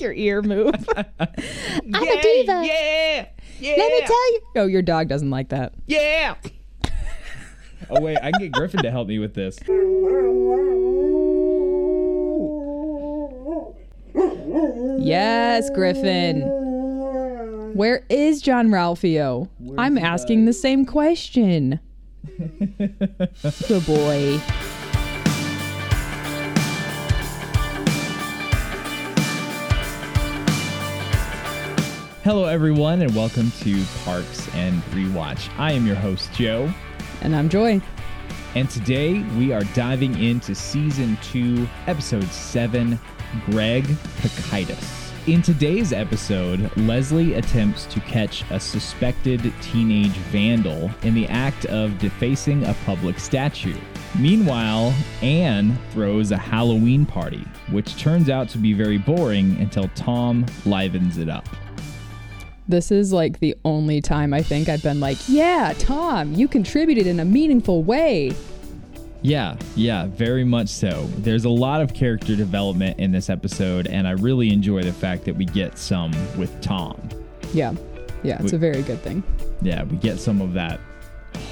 like your ear move. I'm yeah, a diva. Yeah. Yeah. Let me tell you. Oh, your dog doesn't like that. Yeah. oh wait, I can get Griffin to help me with this. Yes, Griffin. Where is John Ralphio? I'm asking the same question. Good boy. Hello everyone and welcome to Parks and Rewatch. I am your host Joe, And I'm Joy. and today we are diving into season 2, episode 7, Greg Pikitis. In today's episode, Leslie attempts to catch a suspected teenage vandal in the act of defacing a public statue. Meanwhile, Anne throws a Halloween party, which turns out to be very boring until Tom livens it up. This is like the only time I think I've been like, yeah, Tom, you contributed in a meaningful way. Yeah, yeah, very much so. There's a lot of character development in this episode, and I really enjoy the fact that we get some with Tom. Yeah. Yeah, it's We- a very good thing. Yeah, we get some of that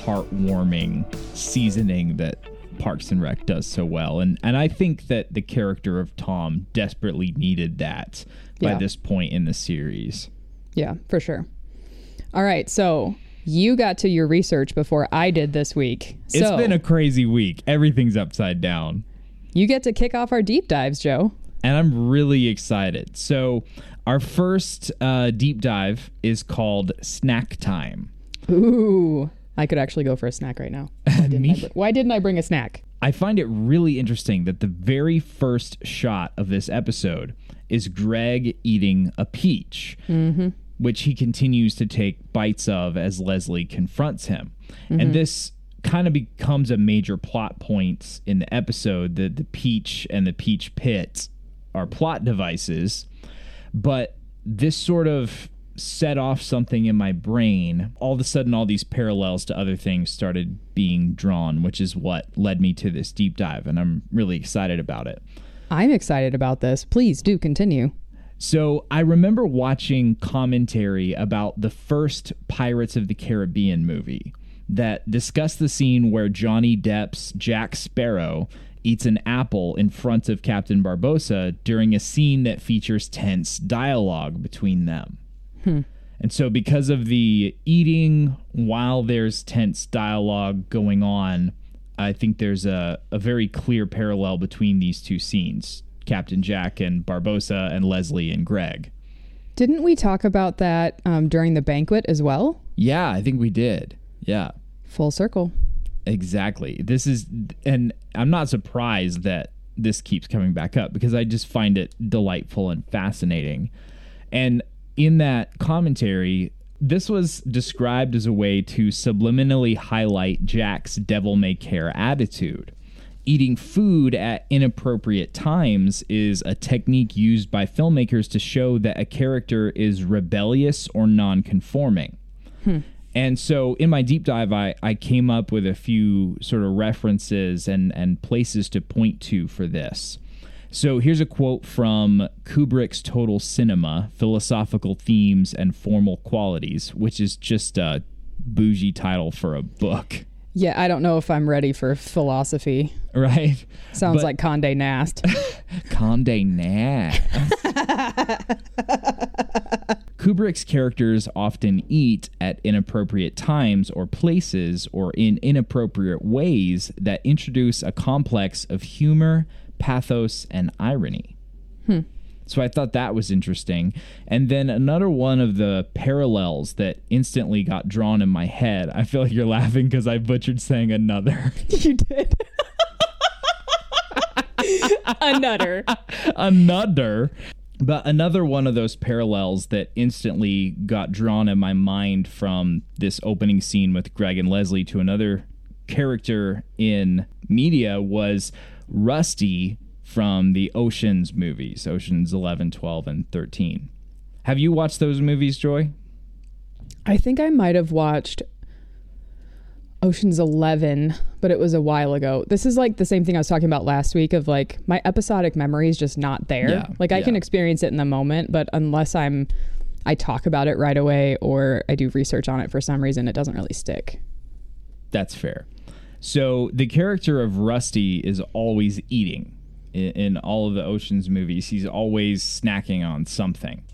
heartwarming seasoning that Parks and Rec does so well. And and I think that the character of Tom desperately needed that by Yeah. this point in the series. Yeah, for sure. All right, so you got to your research before I did this week. It's so been a crazy week. Everything's upside down. you get to kick off our deep dives, Joe. and I'm really excited. So, our first uh, deep dive is called Snack Time. Ooh, I could actually go for a snack right now. Why didn't, I, br- why didn't I bring a snack? I find it really interesting that the very first shot of this episode is Greg eating a peach, mm-hmm. which he continues to take bites of as Leslie confronts him. And mm-hmm. this kind of becomes a major plot point in the episode that the peach and the peach pit are plot devices but this sort of set off something in my brain. All of a sudden, all these parallels to other things started being drawn, which is what led me to this deep dive, and I'm really excited about it. I'm excited about this. Please do continue. So, I remember watching commentary about the first Pirates of the Caribbean movie that discussed the scene where Johnny Depp's Jack Sparrow eats an apple in front of Captain Barbossa during a scene that features tense dialogue between them. Hmm. And so, because of the eating while there's tense dialogue going on, I think there's a, a very clear parallel between these two scenes Captain Jack and Barbossa, and Leslie and Greg. Didn't we talk about that um, during the banquet as well? Yeah, I think we did. Yeah, Full circle. exactly. This is, and I'm not surprised that this keeps coming back up because I just find it delightful and fascinating. And in that commentary, this was described as a way to subliminally highlight Jack's devil may care attitude. Eating food at inappropriate times is a technique used by filmmakers to show that a character is rebellious or non-conforming. Hmm. And so in my deep dive, I, I came up with a few sort of references and, and places to point to for this. So here's a quote from Kubrick's Total Cinema Philosophical Themes and Formal Qualities, which is just a bougie title for a book, Yeah, I don't know if I'm ready for philosophy. right? Sounds But- like Conde Nast. Conde Nast. Kubrick's characters often eat at inappropriate times or places or in inappropriate ways that introduce a complex of humor, pathos, and irony. Hmm. So I thought that was interesting. And then another one of the parallels that instantly got drawn in my head. I feel like you're laughing because I butchered saying another. you did. another. another but another one of those parallels that instantly got drawn in my mind from this opening scene with Greg and Leslie to another character in media was Rusty from the Oceans movies, Oceans 11, 12 and 13. Have you watched those movies, Joy? I think I might have watched Ocean's 11, but it was a while ago. This is like the same thing I was talking about last week of like my episodic memory is just not there. Yeah, like I can experience it in the moment, but unless I'm I talk about it right away or I do research on it for some reason, it doesn't really stick. That's fair. So the character of Rusty is always eating in, in all of the Ocean's movies. He's always snacking on something.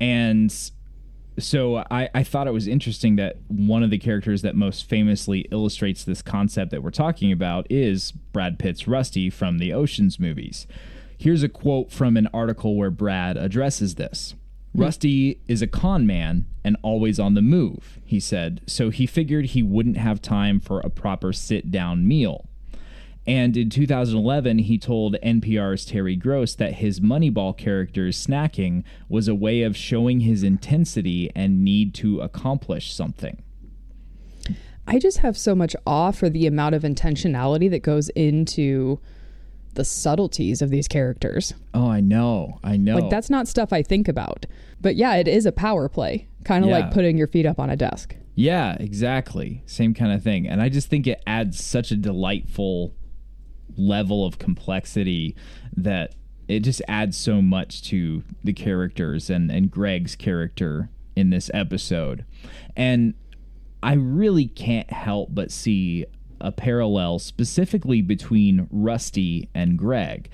And so I, I thought it was interesting that one of the characters that most famously illustrates this concept that we're talking about is Brad Pitt's Rusty from the Ocean's movies. Here's a quote from an article where Brad addresses this. Hmm. Rusty is a con man and always on the move, he said, so he figured he wouldn't have time for a proper sit down meal. And in 2011, he told NPR's Terry Gross that his Moneyball character's snacking was a way of showing his intensity and need to accomplish something. I just have so much awe for the amount of intentionality that goes into the subtleties of these characters. Oh, I know. I know. Like that's not stuff I think about. But yeah, it is a power play. Kind of Yeah. like putting your feet up on a desk. Yeah, exactly. Same kind of thing. And I just think it adds such a delightful level of complexity that it just adds so much to the characters and, and Greg's character in this episode. And I really can't help but see a parallel specifically between Rusty and Greg.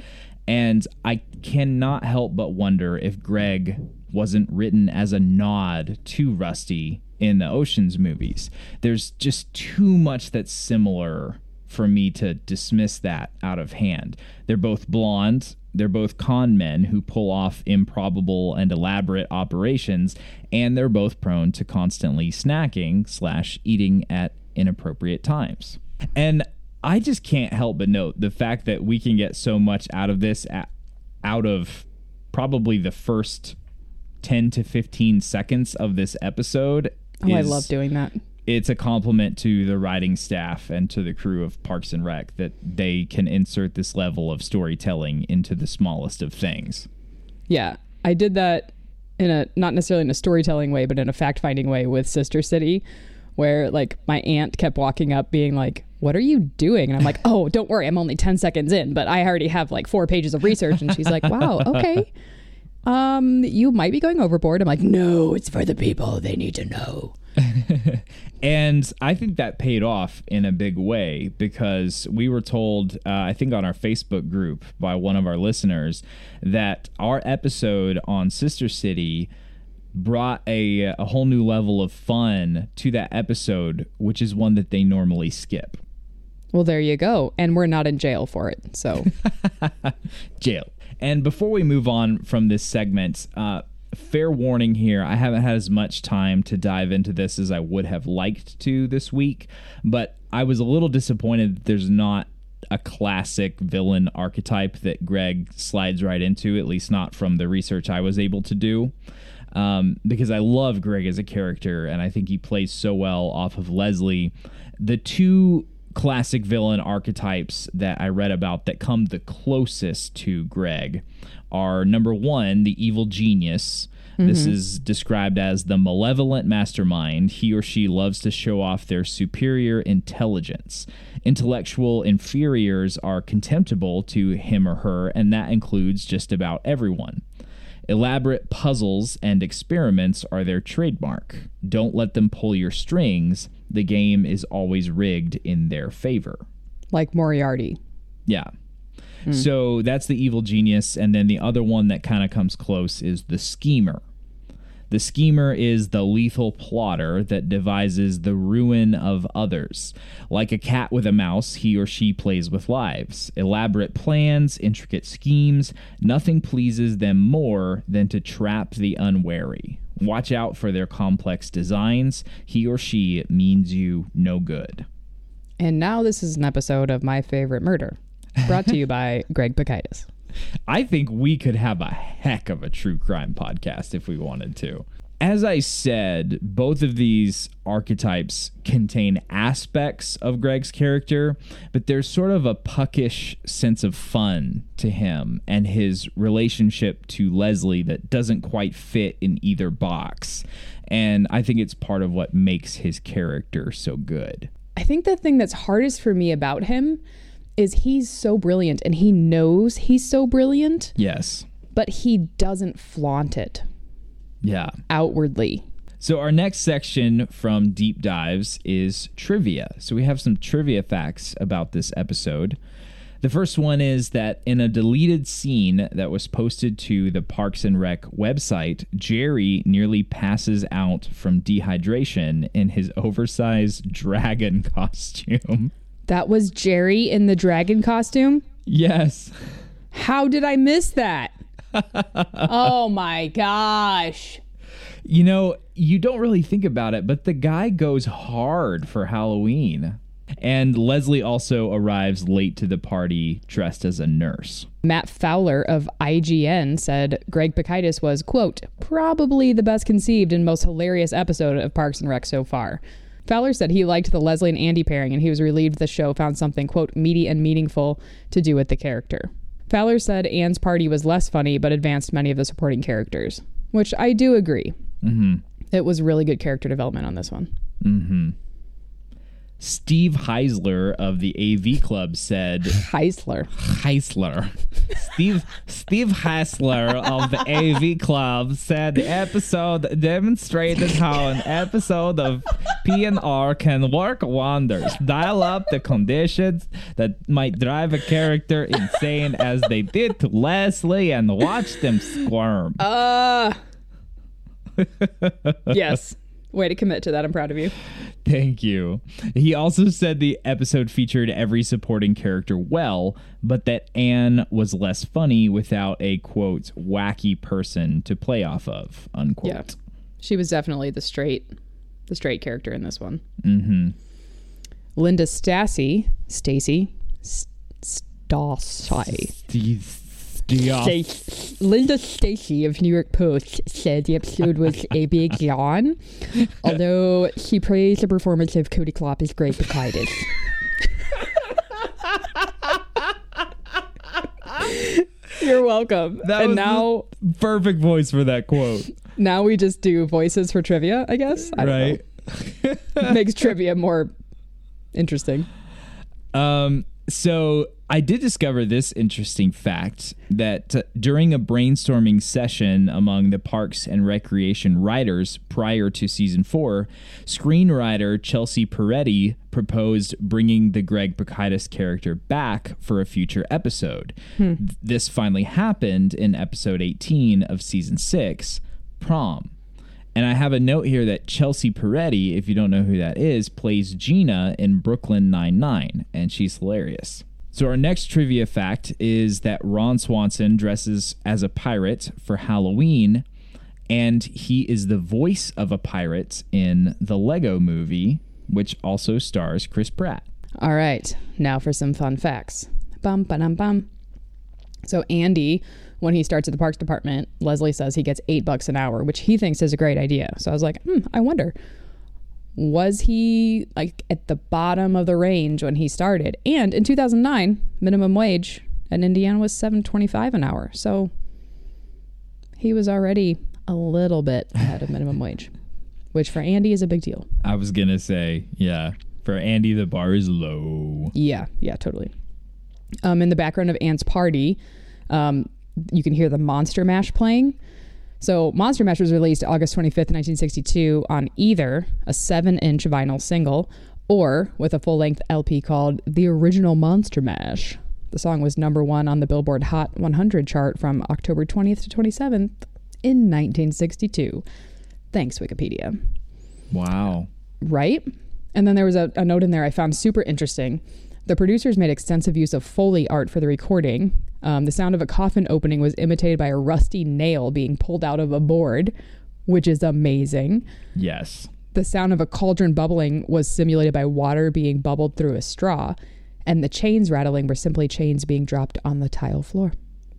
And I cannot help but wonder if Greg wasn't written as a nod to Rusty in the Oceans movies. There's just too much that's similar for me to dismiss that out of hand. They're both blonde. They're both con men who pull off improbable and elaborate operations, and they're both prone to constantly snacking slash eating at inappropriate times. And I just can't help but note the fact that we can get so much out of this, a- out of probably the first 10 to 15 seconds of this episode. Oh, I love doing that. it's a compliment to the writing staff and to the crew of Parks and Rec that they can insert this level of storytelling into the smallest of things. Yeah, I did that in a not necessarily in a storytelling way, but in a fact finding way with Sister City, where like my aunt kept walking up being like, What are you doing? And I'm like, Oh, don't worry, I'm only 10 seconds in, but I already have like four pages of research. And she's like, Wow, okay. Um, you might be going overboard. I'm like, No, it's for the people. They need to know. And I think that paid off in a big way because we were told, uh, I think on our Facebook group by one of our listeners, that our episode on Sister City brought a, a whole new level of fun to that episode, which is one that they normally skip. Well, there you go. And we're not in jail for it. So jail. And before we move on from this segment, uh, fair warning here I haven't had as much time to dive into this as I would have liked to this week, but I was a little disappointed that there's not a classic villain archetype that Greg slides right into, at least not from the research I was able to do. Um, because I love Greg as a character, and I think he plays so well off of Leslie. The two classic villain archetypes that I read about that come the closest to Greg are number one, the evil genius. This mm-hmm. is described as the malevolent mastermind. He or she loves to show off their superior intelligence. Intellectual inferiors are contemptible to him or her, and that includes just about everyone. Elaborate puzzles and experiments are their trademark. Don't let them pull your strings. The game is always rigged in their favor. like Moriarty. Yeah. Hmm. So that's the evil genius. And then the other one that kind of comes close is the schemer. The schemer is the lethal plotter that devises the ruin of others. Like a cat with a mouse, he or she plays with lives. Elaborate plans, intricate schemes, nothing pleases them more than to trap the unwary. Watch out for their complex designs. He or she means you no good. And now this is an episode of My Favorite Murder, brought to you by Greg Pikitis. I think we could have a heck of a true crime podcast if we wanted to. As I said, both of these archetypes contain aspects of Greg's character, but there's sort of a puckish sense of fun to him and his relationship to Leslie that doesn't quite fit in either box. And I think it's part of what makes his character so good. I think the thing that's hardest for me about him is he's so brilliant and he knows he's so brilliant, Yes. but he doesn't flaunt it Yeah. outwardly. So our next section from deep dives is trivia. So we have some trivia facts about this episode. The first one is that in a deleted scene that was posted to the Parks and Rec website, Jerry nearly passes out from dehydration in his oversized dragon costume. That was Jerry in the dragon costume. Yes. How did I miss that? Oh my gosh. You know, you don't really think about it, but the guy goes hard for Halloween. And Leslie also arrives late to the party dressed as a nurse. Matt Fowler of IGN said Greg Pikitis was, quote, probably the best conceived and most hilarious episode of Parks and Rec so far. Fowler said he liked the Leslie and Andy pairing and he was relieved the show found something, quote, meaty and meaningful to do with the character. Fowler said Anne's party was less funny but advanced many of the supporting characters, which I do agree. Mm-hmm. It was really good character development on this one. Mm-hmm. Steve Heisler of the AV Club said Heisler. Heisler. Steve Steve Heisler of the AV Club said the episode demonstrated how an episode of PNR can work wonders. Dial up the conditions that might drive a character insane as they did to Leslie and watch them squirm. Uh Yes. Way to commit to that. I'm proud of you. Thank you. He also said the episode featured every supporting character well, but that Anne was less funny without a quote wacky person to play off of unquote. Yeah. She was definitely the straight the straight character in this one. Mm-hmm. Linda Stacy, Stacy, Stassi. Stace- Linda Stacy of New York Post said the episode was a big yawn, although she praised the performance of Cody Klop as Greg Pikitis. You're welcome. That and was now, Perfect voice for that quote. Now we just do voices for trivia. I guess. I right. Makes trivia more interesting. Um, so I did discover this interesting fact that uh, during a brainstorming session among the Parks and Recreation writers prior to season four, screenwriter Chelsea Peretti proposed bringing the Greg Pikitis character back for a future episode. Th- This finally happened in episode 18 of season six, Prom. And I have a note here that Chelsea Peretti, if you don't know who that is, plays Gina in Brooklyn Nine-Nine, and she's hilarious. So our next trivia fact is that Ron Swanson dresses as a pirate for Halloween, and he is the voice of a pirate in the Lego movie, which also stars Chris Pratt. All right, now for some fun facts. Bum ba bum. So Andy, when he starts at the parks department, Leslie says he gets eight bucks an hour, which he thinks is a great idea. So I was like, hmm, I wonder, was he like at the bottom of the range when he started? And in 2009, minimum wage in Indiana was 7.25 an hour. So he was already a little bit ahead of minimum wage, which for Andy is a big deal. I was gonna say, yeah, for Andy the bar is low. Yeah, yeah, totally. Um, in the background of Anne's party, um, you can hear the Monster Mash playing. So, Monster Mash was released August 25th, 1962, on either a 7 inch vinyl single or with a full length LP called The Original Monster Mash. The song was number one on the Billboard Hot 100 chart from October 20th to 27th in 1962. Thanks, Wikipedia Wow. right? And then there was a, a note in there I found super interesting. The producers made extensive use of Foley art for the recording. Um, the sound of a coffin opening was imitated by a rusty nail being pulled out of a board, which is amazing. Yes. The sound of a cauldron bubbling was simulated by water being bubbled through a straw. And the chains rattling were simply chains being dropped on the tile floor.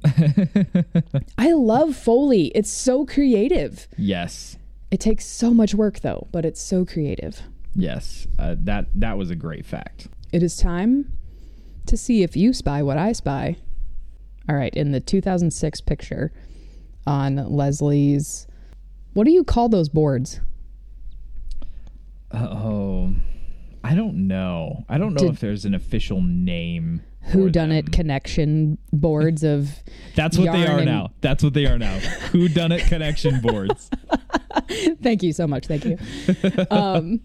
I love Foley. It's so creative. Yes. It takes so much work, though, but it's so creative. Yes. Uh, that that was a great fact. It is time to see if you spy what I spy. All right, in the 2006 picture on Leslie's, what do you call those boards? Oh, I don't know. I don't know Did- if there's an official name. Who done it connection boards of That's what they are and- now. That's what they are now. Who done it connection boards. Thank you so much. Thank you. um,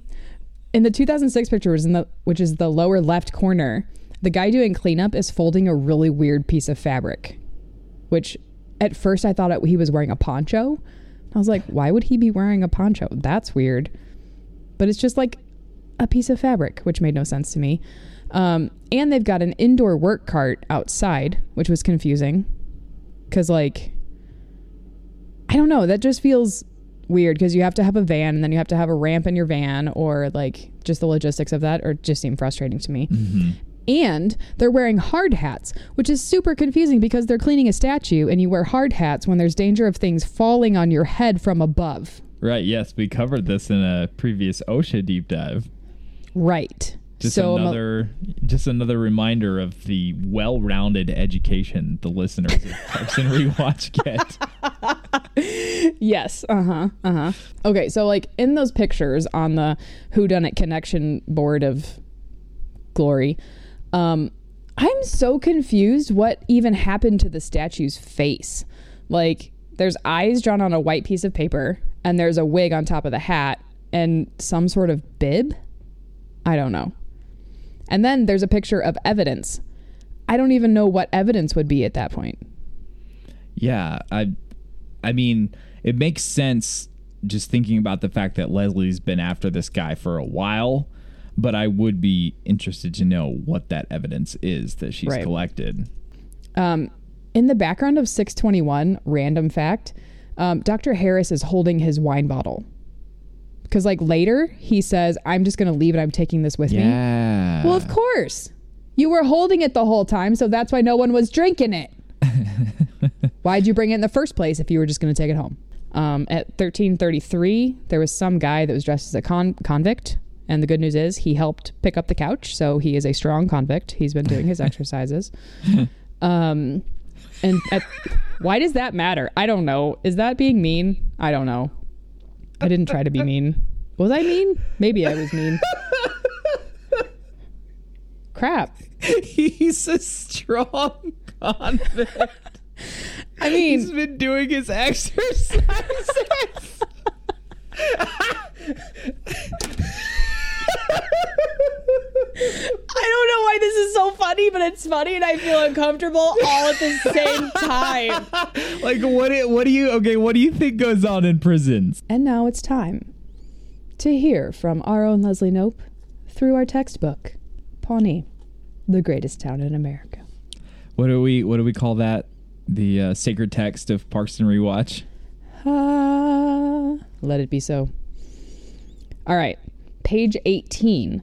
in the 2006 picture, is in the which is the lower left corner, the guy doing cleanup is folding a really weird piece of fabric, which at first I thought he was wearing a poncho. I was like, why would he be wearing a poncho? That's weird. But it's just like a piece of fabric, which made no sense to me. Um, and they've got an indoor work cart outside, which was confusing. Because, like, I don't know. That just feels weird because you have to have a van and then you have to have a ramp in your van, or like just the logistics of that, or just seem frustrating to me. And they're wearing hard hats, which is super confusing because they're cleaning a statue and you wear hard hats when there's danger of things falling on your head from above. Right. Yes, we covered this in a previous OSHA deep dive. Right. Just so a- another, just another reminder of the well-rounded education the listeners of Parks and Rewatch get. Yes. Uh huh. Uh huh. Okay. So, like in those pictures on the Who Done It connection board of glory, um, I'm so confused. What even happened to the statue's face? Like, there's eyes drawn on a white piece of paper, and there's a wig on top of the hat, and some sort of bib. I don't know. And then there's a picture of evidence. I don't even know what evidence would be at that point. Yeah, I I mean, it makes sense just thinking about the fact that Leslie's been after this guy for a while, but I would be interested to know what that evidence is that she's Right. collected. Um, in the background of 621, random fact, um, Dr. Harris is holding his wine bottle. Because, like, later he says, I'm just going to leave it. I'm taking this with me. Yeah. Well, of course. You were holding it the whole time, so that's why no one was drinking it. Why'd you bring it in the first place if you were just going to take it home? Um, at 1333, there was some guy that was dressed as a con- convict. And the good news is he helped pick up the couch, so he is a strong convict. He's been doing his exercises. Um, and at, why does that matter? I don't know. Is that being mean? I don't know. I didn't try to be mean. Was I mean? Maybe I was mean. Crap. He's a strong convict. I mean, He's been doing his exercises. I don't know why this is so funny, but it's funny and I feel uncomfortable all at the same time. like what do- what do you okay, what do you think goes on in prisons? And now it's time to hear from our own Leslie Knope through our textbook, Pawnee, the greatest town in America. What do we what do we call that? The uh, sacred text of Parks and Rewatch. Ah, let it be so. All right, page 18.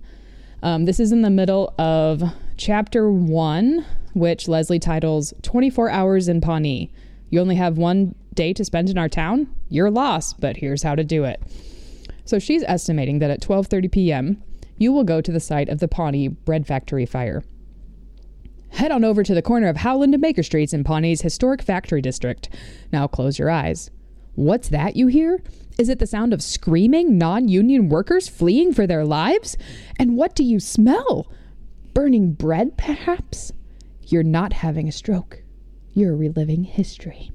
Um, this is in the middle of chapter one, which Leslie titles 24 Hours in Pawnee. You only have one day to spend in our town? You're lost, but here's how to do it. So she's estimating that at 12:30 p.m., you will go to the site of the Pawnee Bread Factory fire. Head on over to the corner of Howland and Baker Streets in Pawnee's historic factory district. Now close your eyes. What's that you hear? Is it the sound of screaming non union workers fleeing for their lives? And what do you smell? Burning bread, perhaps? You're not having a stroke. You're reliving history.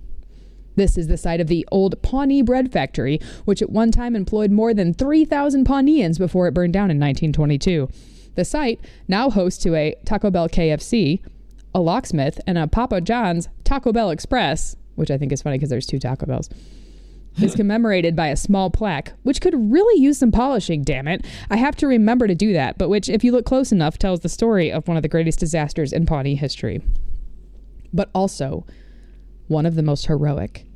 This is the site of the old Pawnee Bread Factory, which at one time employed more than 3,000 Pawneeans before it burned down in 1922. The site now hosts to a Taco Bell KFC, a locksmith, and a Papa John's Taco Bell Express, which I think is funny because there's two Taco Bells is commemorated by a small plaque, which could really use some polishing, damn it. I have to remember to do that, but which, if you look close enough, tells the story of one of the greatest disasters in Pawnee history. But also, one of the most heroic.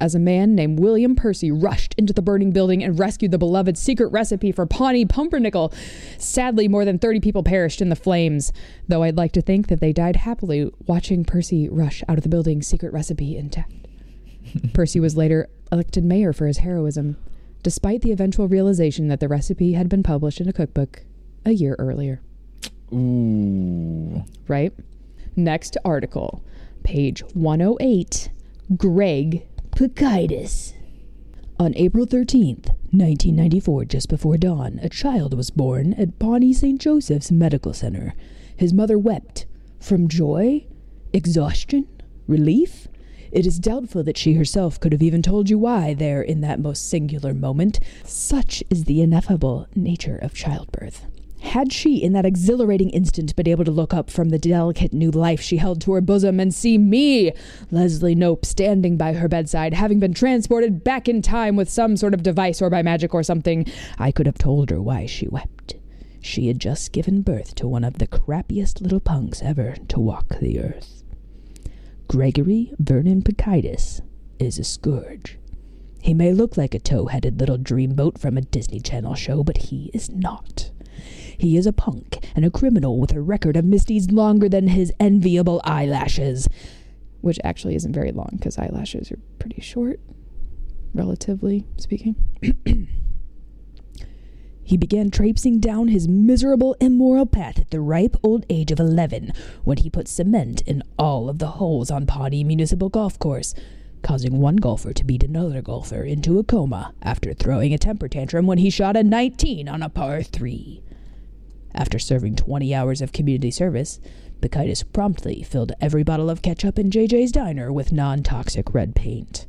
As a man named William Percy rushed into the burning building and rescued the beloved secret recipe for Pawnee pumpernickel. Sadly, more than 30 people perished in the flames, though I'd like to think that they died happily watching Percy rush out of the building, secret recipe intact. Percy was later elected mayor for his heroism, despite the eventual realization that the recipe had been published in a cookbook a year earlier. Ooh. Right? Next article, page 108 Greg Pikitis. On April 13th, 1994, just before dawn, a child was born at Pawnee St. Joseph's Medical Center. His mother wept. From joy? Exhaustion? Relief? It is doubtful that she herself could have even told you why there in that most singular moment. Such is the ineffable nature of childbirth. Had she, in that exhilarating instant, been able to look up from the delicate new life she held to her bosom and see me, Leslie Knope, standing by her bedside, having been transported back in time with some sort of device or by magic or something, I could have told her why she wept. She had just given birth to one of the crappiest little punks ever to walk the earth. Gregory Vernon Pikitis is a scourge. He may look like a tow headed little dreamboat from a Disney Channel show, but he is not. He is a punk and a criminal with a record of misdeeds longer than his enviable eyelashes. Which actually isn't very long because eyelashes are pretty short, relatively speaking. He began traipsing down his miserable, immoral path at the ripe old age of eleven, when he put cement in all of the holes on Pawnee Municipal Golf Course, causing one golfer to beat another golfer into a coma after throwing a temper tantrum when he shot a 19 on a par 3. After serving 20 hours of community service, Pikitis promptly filled every bottle of ketchup in JJ's diner with non toxic red paint.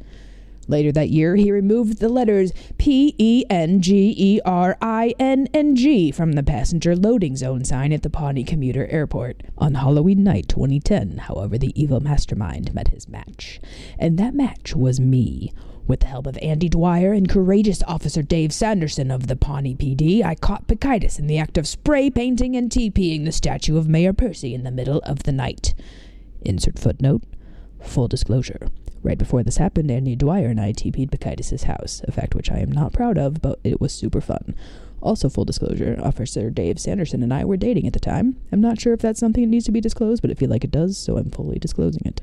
Later that year, he removed the letters P E N G E R I N N G from the passenger loading zone sign at the Pawnee Commuter Airport. On Halloween night 2010, however, the evil mastermind met his match. And that match was me. With the help of Andy Dwyer and courageous Officer Dave Sanderson of the Pawnee PD, I caught Pikitis in the act of spray painting and TPing the statue of Mayor Percy in the middle of the night. Insert footnote. Full disclosure. Right before this happened, Andy Dwyer and I TP'd Pikitis' house, a fact which I am not proud of, but it was super fun. Also, full disclosure, Officer Dave Sanderson and I were dating at the time. I'm not sure if that's something that needs to be disclosed, but I feel like it does, so I'm fully disclosing it.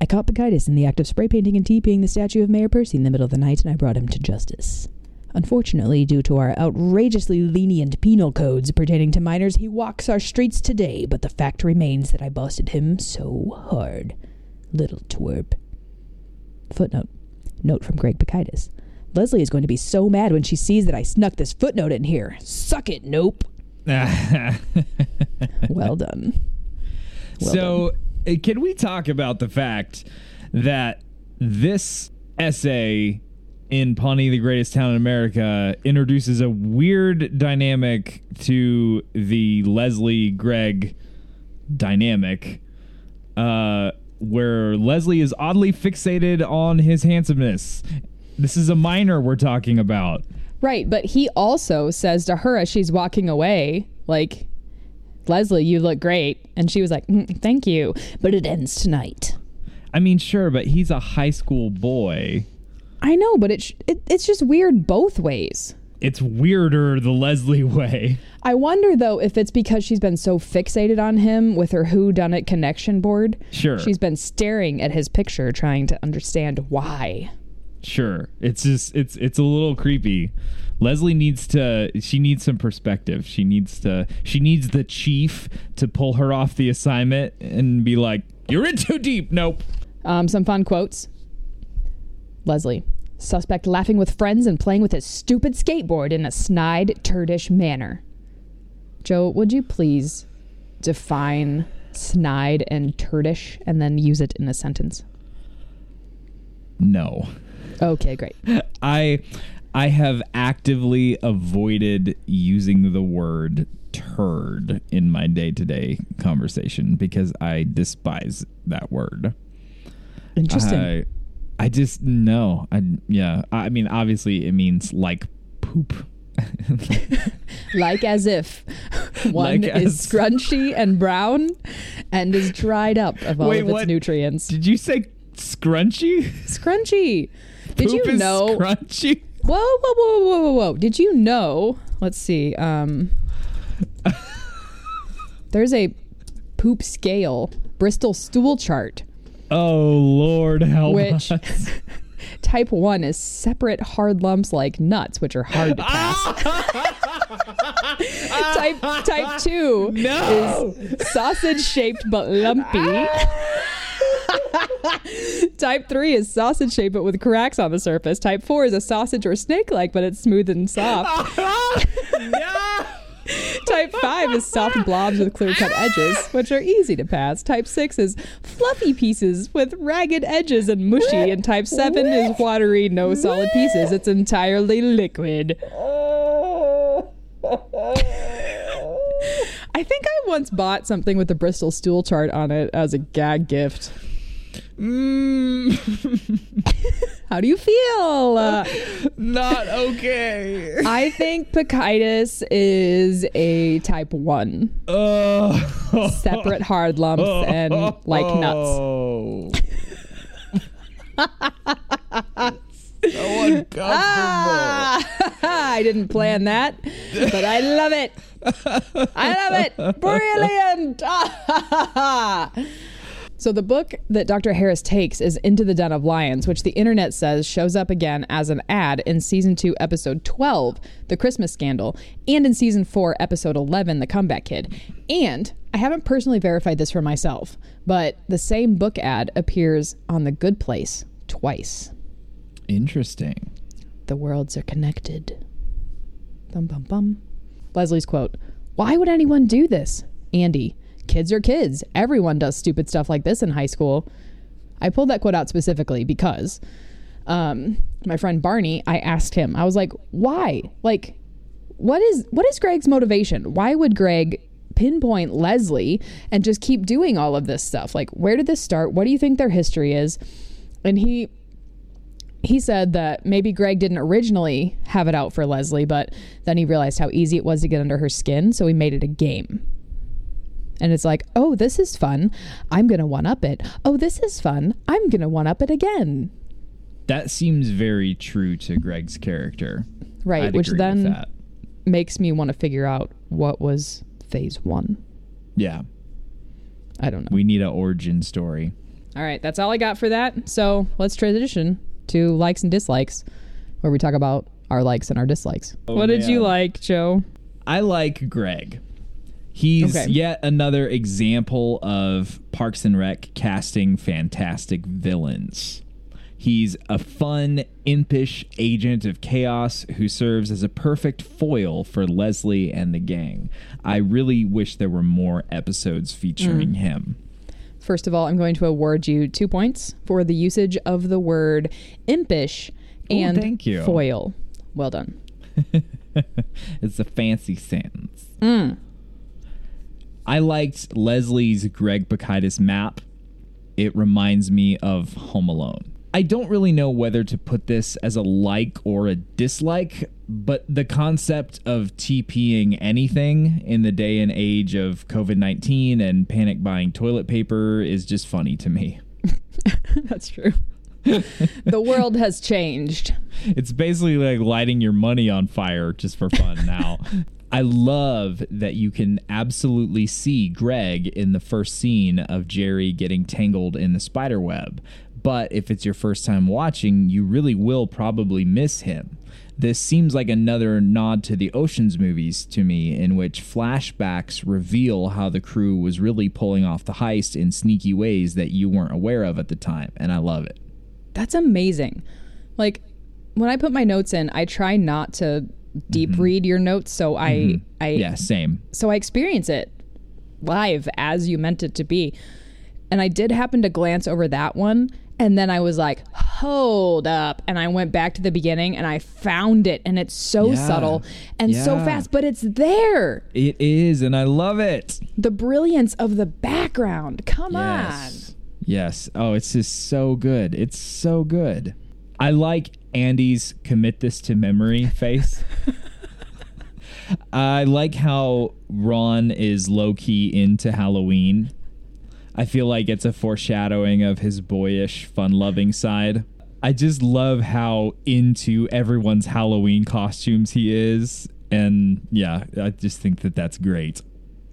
I caught Pikitis in the act of spray painting and TPing the statue of Mayor Percy in the middle of the night, and I brought him to justice. Unfortunately, due to our outrageously lenient penal codes pertaining to minors, he walks our streets today, but the fact remains that I busted him so hard. Little twerp. Footnote. Note from Greg Pikitis. Leslie is going to be so mad when she sees that I snuck this footnote in here. Suck it, Knope. well done. Well so, uh, can we talk about the fact that this essay in Pawnee, the greatest town in America, introduces a weird dynamic to the Leslie Greg dynamic, uh, where Leslie is oddly fixated on his handsomeness. This is a minor we're talking about. Right, but he also says to her as she's walking away, like, Leslie, you look great. And she was like, "Mm, thank you. But it ends tonight. I mean, sure, but he's a high school boy. I know, but it's it, it's just weird both ways. It's weirder the Leslie way. I wonder though if it's because she's been so fixated on him with her Who Done It connection board. Sure. She's been staring at his picture trying to understand why. Sure. It's just it's it's a little creepy. Leslie needs to she needs some perspective. She needs to she needs the chief to pull her off the assignment and be like, "You're in too deep." Nope. Um, some fun quotes. Leslie, suspect laughing with friends and playing with his stupid skateboard in a snide, turdish manner. Joe, would you please define snide and turdish and then use it in a sentence? No. Okay, great. I I have actively avoided using the word turd in my day-to-day conversation because I despise that word. Interesting. I, I just no. I yeah. I mean, obviously, it means like poop. like as if one Like is as- scrunchy and brown and is dried up of all Wait, of its what? nutrients. Did you say scrunchy? Scrunchy. Did Poop you know? scrunchy? Whoa, whoa, whoa, whoa, whoa, whoa! Did you know? Let's see. Um, there's a poop scale, Bristol stool chart. Oh Lord, help Which- us! Type one is separate hard lumps like nuts, which are hard to pass. type type two No. is sausage shaped but lumpy. Type 3 is sausage shaped but with cracks on the surface. Type 4 is a sausage or snake like, but it's smooth and soft. Type 5 is soft blobs with clear cut edges, which are easy to pass. Type 6 is fluffy pieces with ragged edges and mushy. And Type 7 is watery, no solid pieces. It's entirely liquid. I think I once bought something with the Bristol stool chart on it as a gag gift. Mm, How do you feel? Uh, not okay. I think Pikitis is a type 1. Uh, Separate hard lumps and like nuts. Oh. so uncomfortable. Ah, I didn't plan that, but I love it. I love it. Brilliant. So the book that Dr. Harris takes is Into the Den of Lions, which the internet says shows up again as an ad in season 2 episode 12, The Christmas Scandal, and in season 4 episode 11, The Comeback Kid. And I haven't personally verified this for myself, but the same book ad appears on The Good Place twice. Interesting. The worlds are connected. Bum bum bum. Leslie's quote Why would anyone do this? Andy, kids are kids. Everyone does stupid stuff like this in high school. I pulled that quote out specifically because um, my friend Barney, I asked him, I was like, why? Like, what is what is Greg's motivation? Why would Greg pinpoint Leslie and just keep doing all of this stuff? Like, where did this start? What do you think their history is? And he he said that maybe Greg didn't originally have it out for Leslie, but then he realized how easy it was to get under her skin, so he made it a game. And it's like, oh, this is fun. I'm going to one up it. Oh, this is fun. I'm going to one up it again. That seems very true to Greg's character. Right. I'd which then makes me want to figure out what was phase one. Yeah, I don't know. we need an origin story. All right. That's all I got for that. So let's transition to likes and dislikes, where we talk about our likes and our dislikes. Oh, what did you like, Joe? I like Greg. He's Okay. yet another example of Parks and Rec casting fantastic villains. He's a fun, impish agent of chaos who serves as a perfect foil for Leslie and the gang. I really wish there were more episodes featuring Mm. him. First of all, I'm going to award you two points for the usage of the word impish and thank you. foil. Well done. it's a fancy sentence. Mm. I liked Leslie's Greg Pikitis map. It reminds me of Home Alone. I don't really know whether to put this as a like or a dislike, but the concept of TPing anything in the day and age of COVID 19 and panic buying toilet paper is just funny to me. That's true. the world has changed. It's basically like lighting your money on fire just for fun now. I love that you can absolutely see Greg in the first scene of Jerry getting tangled in the spider web. But if it's your first time watching, you really will probably miss him. This seems like another nod to the Oceans movies to me, in which flashbacks reveal how the crew was really pulling off the heist in sneaky ways that you weren't aware of at the time, and I love it. That's amazing. Like when I put my notes in, I try not to deep mm-hmm. read your notes so I mm-hmm. I Yeah, same. so I experience it live as you meant it to be. And I did happen to glance over that one and then I was like, "Hold up." And I went back to the beginning and I found it and it's so Yeah. subtle and so fast, but it's there. It is, and I love it. The brilliance of the background. Come on, Yes. Yes. Oh, it's just so good. It's so good. I like Andy's commit this to memory face. I like how Ron is low key into Halloween. I feel like it's a foreshadowing of his boyish, fun loving side. I just love how into everyone's Halloween costumes he is. And yeah, I just think that that's great.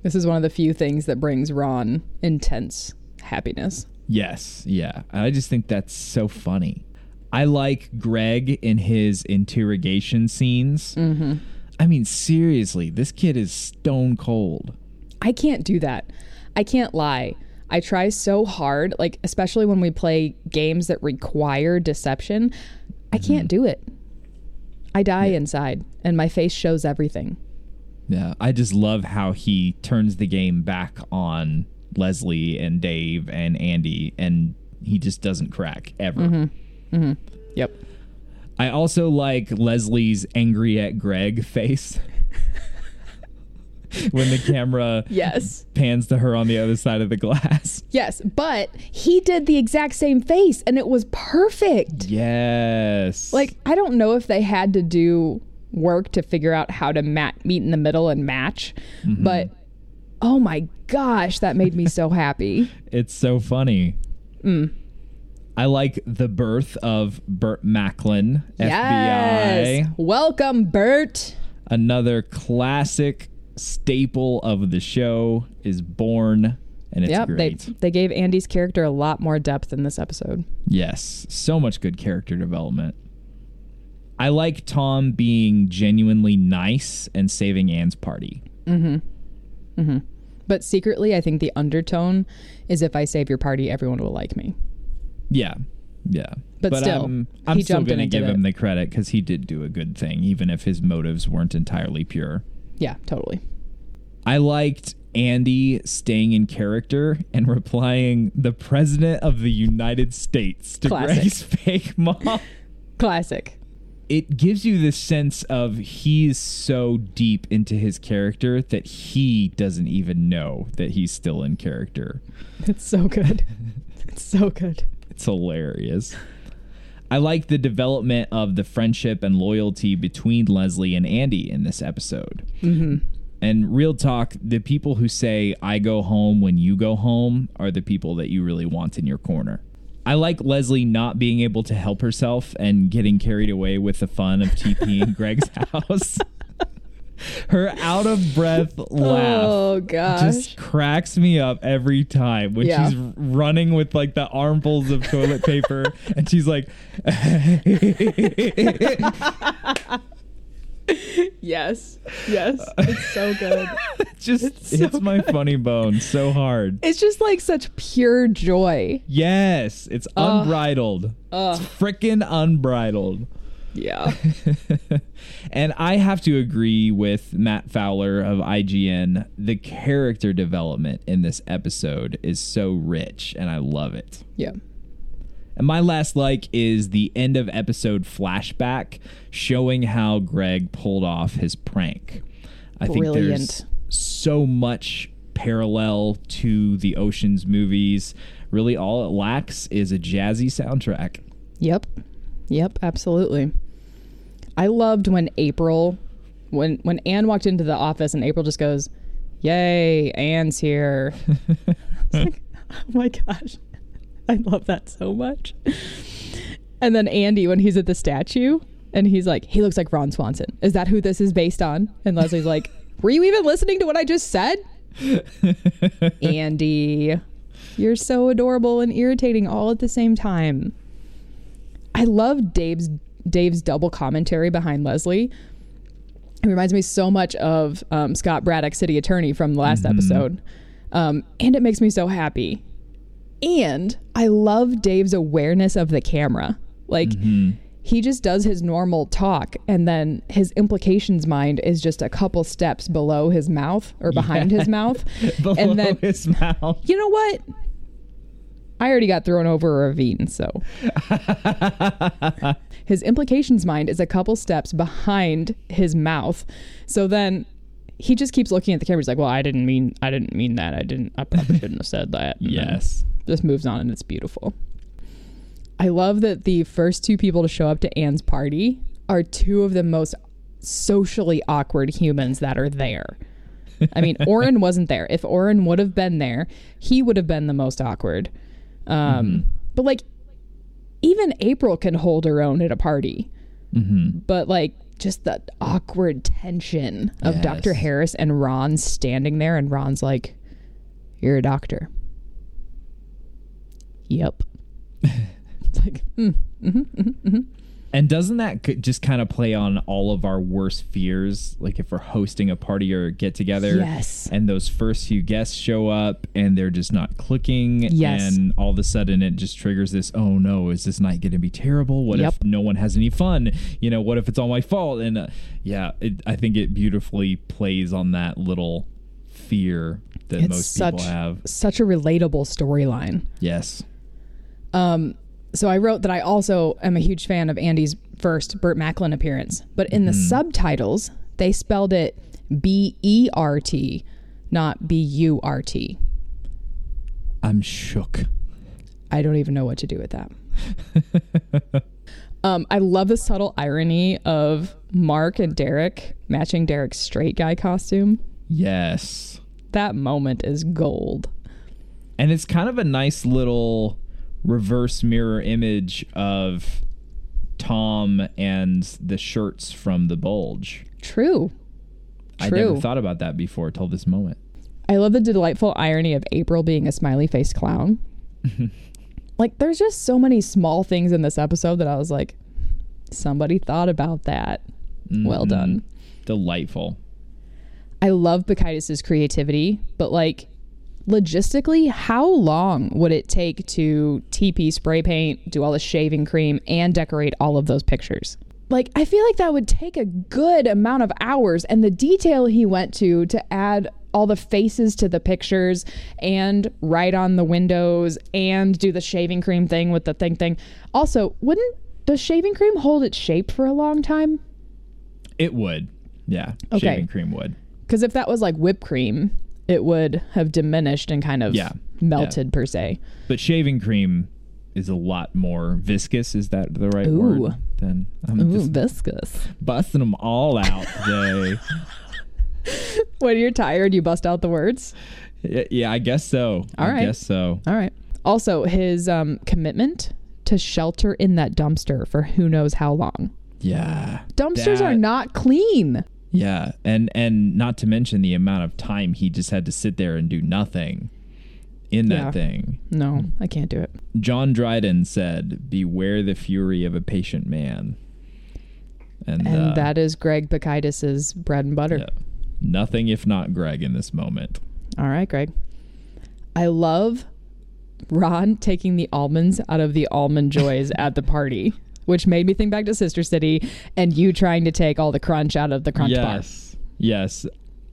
This is one of the few things that brings Ron intense happiness. Yes, yeah. I just think that's so funny. I like Greg in his interrogation scenes. Mm-hmm. I mean, seriously, this kid is stone cold. I can't do that. I can't lie. I try so hard, like especially when we play games that require deception, I can't do it. I die inside and my face shows everything. Yeah, I just love how he turns the game back on Leslie and Dave and Andy, and he just doesn't crack ever. Yep. I also like Leslie's angry at Greg face when the camera Yes. pans to her on the other side of the glass. Yes, but he did the exact same face and it was perfect. Yes. Like I don't know if they had to do work to figure out how to mat- meet in the middle and match, but oh my gosh, that made me so happy. it's so funny. Mm. I like the birth of Burt Macklin, Yes. FBI. Welcome, Bert. Another classic staple of the show is born, and it's yep, they great. they gave Andy's character a lot more depth in this episode. Yes, so much good character development. I like Tom being genuinely nice and saving Anne's party. Mm-hmm. Mm-hmm. But secretly, I think the undertone is if I save your party, everyone will like me. Yeah, yeah. But still, I'm, I'm still going to give him it. the credit because he did do a good thing, even if his motives weren't entirely pure. Yeah, totally. I liked Andy staying in character and replying, "The President of the United States" to Classic. Greg's fake mom. Classic. it gives you this sense of he's so deep into his character that he doesn't even know that he's still in character. It's so good. it's so good. It's hilarious. I like the development of the friendship and loyalty between Leslie and Andy in this episode. Mm-hmm. And real talk, the people who say, I go home when you go home, are the people that you really want in your corner. I like Leslie not being able to help herself and getting carried away with the fun of TP TPing Greg's house. Her out of breath oh, laugh Oh gosh. just cracks me up every time when Yeah. she's running with like the armfuls of toilet paper and she's like yes. Yes. It's so good. just so hits my funny bone so hard. it's just like such pure joy. Yes, it's unbridled. It's freaking unbridled. Yeah. and I have to agree with Matt Fowler of IGN. The character development in this episode is so rich and I love it. yeah. And my last like is the end of episode flashback showing how Greg pulled off his prank. I think there's so much parallel to the Oceans movies. Really, all it lacks is a jazzy soundtrack. Yep. Yep, absolutely. I loved when April when when Anne walked into the office and April just goes, "Yay, Anne's here." Like, oh my gosh. I love that so much. And then Andy when he's at the statue and he's like, "He looks like Ron Swanson. Is that who this is based on?" And Leslie's like, "Were you even listening to what I just said?" Andy, you're so adorable and irritating all at the same time. I love Dave's Dave's double commentary behind Leslie. It reminds me so much of um, Scott Braddock, City Attorney, from the last episode, um, and it makes me so happy. And I love Dave's awareness of the camera. Like he just does his normal talk, and then his implications mind is just a couple steps below his mouth or behind his mouth, Below and then his mouth. you know what? I already got thrown over a ravine, so. his implications mind is a couple steps behind his mouth. So then he just keeps looking at the camera. He's like, "Well, I didn't mean I didn't mean that. I didn't I probably shouldn't have said that." And Yes. Just moves on and it's beautiful. I love that the first two people to show up to Anne's party are two of the most socially awkward humans that are there. I mean, Oren wasn't there. If Oren would have been there, he would have been the most awkward. Um, But like, even April can hold her own at a party. But like, just the awkward tension of Yes. Dr. Harris and Ron standing there, and Ron's like, "You're a doctor." Yep. it's like, mm, mhm, mhm, mhm. And doesn't that just kind of play on all of our worst fears? Like if we're hosting a party or get together, Yes. and those first few guests show up and they're just not clicking, Yes. and all of a sudden it just triggers this. Oh no, is this night going to be terrible? What Yep. if no one has any fun? You know, what if it's all my fault? And uh, yeah, it, I think it beautifully plays on that little fear that It's most such people have. such a relatable storyline. Yes. Um, so I wrote that I also am a huge fan of Andy's first Burt Macklin appearance, but in the subtitles they spelled it B E R T, not B U R T. I'm shook. I don't even know what to do with that. um, I love the subtle irony of Mark and Derek matching Derek's straight guy costume. Yes. That moment is gold. And it's kind of a nice little reverse mirror image of Tom and the shirts from the bulge. True. I True. never thought about that before till this moment. I love the delightful irony of April being a smiley face clown. like, there's just so many small things in this episode that I was like, somebody thought about that. Well Mhm. done. Delightful. I love Pikitis' creativity, but like, logistically, how long would it take to TP spray paint, do all the shaving cream, and decorate all of those pictures? Like, I feel like that would take a good amount of hours, and the detail he went to to add all the faces to the pictures and write on the windows and do the shaving cream thing with the thing thing. Also, wouldn't does shaving cream hold its shape for a long time? It would. Yeah. Okay. Shaving cream would. Because if that was like whipped cream, it would have diminished and kind of Yeah. melted per se. But shaving cream is a lot more viscous. Is that the right Ooh. word? Then I'm just viscous. busting them all out today. When you're tired, you bust out the words. yeah, yeah, I guess so. All I right. guess so. All right. Also, his um, commitment to shelter in that dumpster for who knows how long. Yeah. Dumpsters are not clean. Yeah, and and not to mention the amount of time he just had to sit there and do nothing in that Yeah. thing. No, I can't do it. John Dryden said, "Beware the fury of a patient man." And, And uh, that is Greg Pikitis' bread and butter. yeah, nothing if not Greg in this moment. All right, Greg. I love Ron taking the almonds out of the almond joys at the party, which made me think back to Sister City and you trying to take all the crunch out of the crunch bar. yes, yes.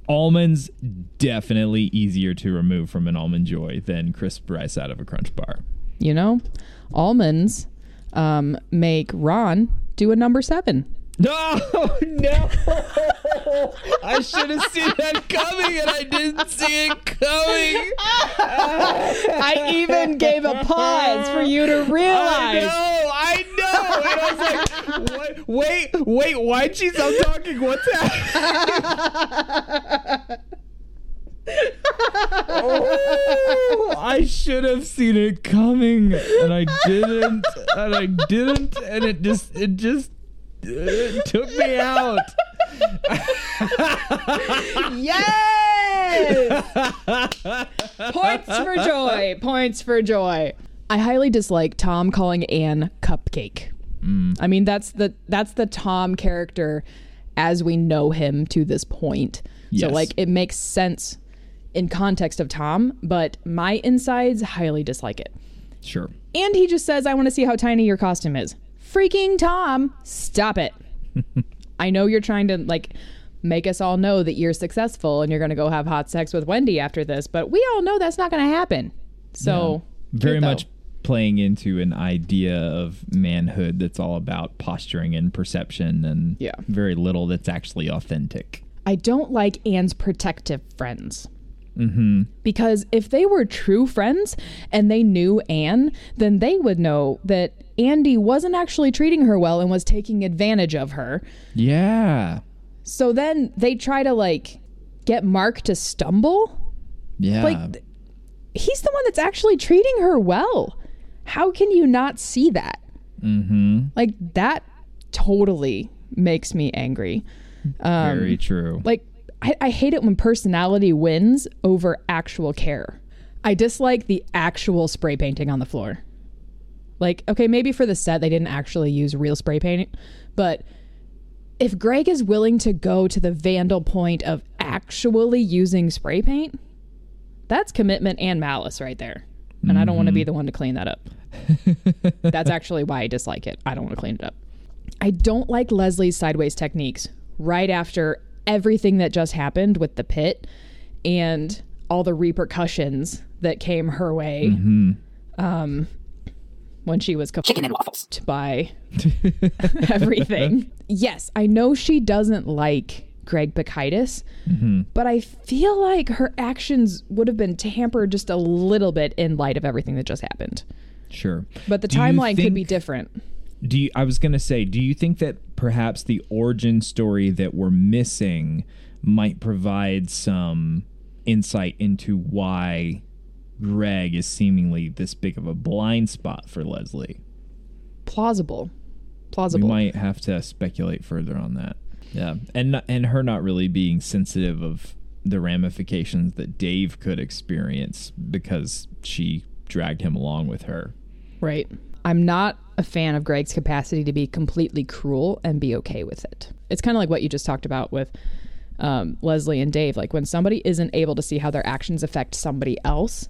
Almonds definitely easier to remove from an almond joy than crisp rice out of a crunch bar. You know, almonds um, make Ron do a number seven. No, no! I should have seen that coming, and I didn't see it coming. I even gave a pause for you to realize. I know, I know. And I was like, what? wait, wait, why'd she stop talking? What's happening? oh, I should have seen it coming, and I didn't, and I didn't, and it just, it just it took me out. Yes! Points for joy. Points for joy. I highly dislike Tom calling Anne cupcake. Mm. I mean, that's the that's the Tom character as we know him to this point. So like it makes sense in context of Tom, but my insides highly dislike it. Sure. And he just says, I want to see how tiny your costume is. Freaking Tom, stop it. I know you're trying to like make us all know that you're successful and you're going to go have hot sex with Wendy after this, but we all know that's not going to happen. So, very cute, much playing into an idea of manhood that's all about posturing and perception and Yeah. very little that's actually authentic. I don't like Anne's protective friends. Mm-hmm. Because if they were true friends and they knew Anne, then they would know that Andy wasn't actually treating her well and was taking advantage of her. Yeah. So then they try to like get Mark to stumble. Yeah. Like he's the one that's actually treating her well. How can you not see that? mm-hmm. Like that totally makes me angry. Um, Very true. like I, I hate it when personality wins over actual care. I dislike the actual spray painting on the floor. Like, okay, maybe for the set they didn't actually use real spray paint, but if Greg is willing to go to the vandal point of actually using spray paint, that's commitment and malice right there. And I don't want to be mm-hmm. the one to clean that up. that's actually why I dislike it. I don't want to clean it up. I don't like Leslie's sideways techniques right after everything that just happened with the pit and all the repercussions that came her way um, when she was chicken and waffles by everything. yes, I know she doesn't like Greg Pikitis, but I feel like her actions would have been tampered just a little bit in light of everything that just happened. Sure. But the Do you timeline could be different. Do you, I was going to say, do you think that perhaps the origin story that we're missing might provide some insight into why Greg is seemingly this big of a blind spot for Leslie? Plausible. Plausible. We might have to speculate further on that. Yeah, and not- and her not really being sensitive of the ramifications that Dave could experience because she dragged him along with her. Right. I'm not a fan of Greg's capacity to be completely cruel and be okay with it. It's kind of like what you just talked about with um, Leslie and Dave. Like when somebody isn't able to see how their actions affect somebody else,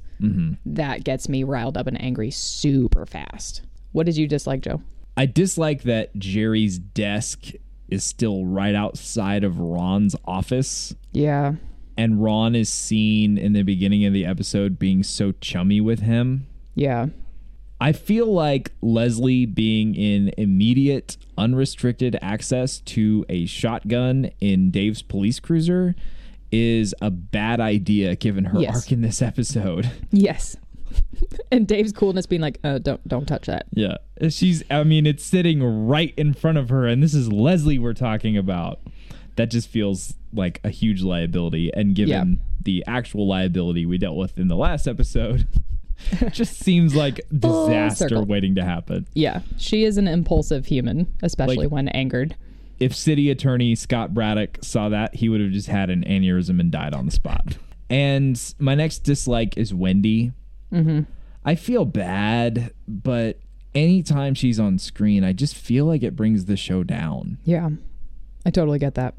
that gets me riled up and angry super fast. What did you dislike, Joe? I dislike that Jerry's desk is still right outside of Ron's office. Yeah. And Ron is seen in the beginning of the episode being so chummy with him. Yeah. I feel like Leslie being in immediate, unrestricted access to a shotgun in Dave's police cruiser is a bad idea given her Yes. arc in this episode. Yes. and Dave's coolness being like, uh, don't don't touch that. Yeah. She's, I mean, it's sitting right in front of her, and this is Leslie we're talking about. That just feels like a huge liability. And given Yeah. the actual liability we dealt with in the last episode, just seems like disaster waiting to happen. Yeah. She is an impulsive human, especially Like- when angered. If city attorney Scott Braddock saw that, he would have just had an aneurysm and died on the spot. And my next dislike is Wendy. Mm-hmm. I feel bad, but anytime she's on screen, I just feel like it brings the show down. Yeah. I totally get that.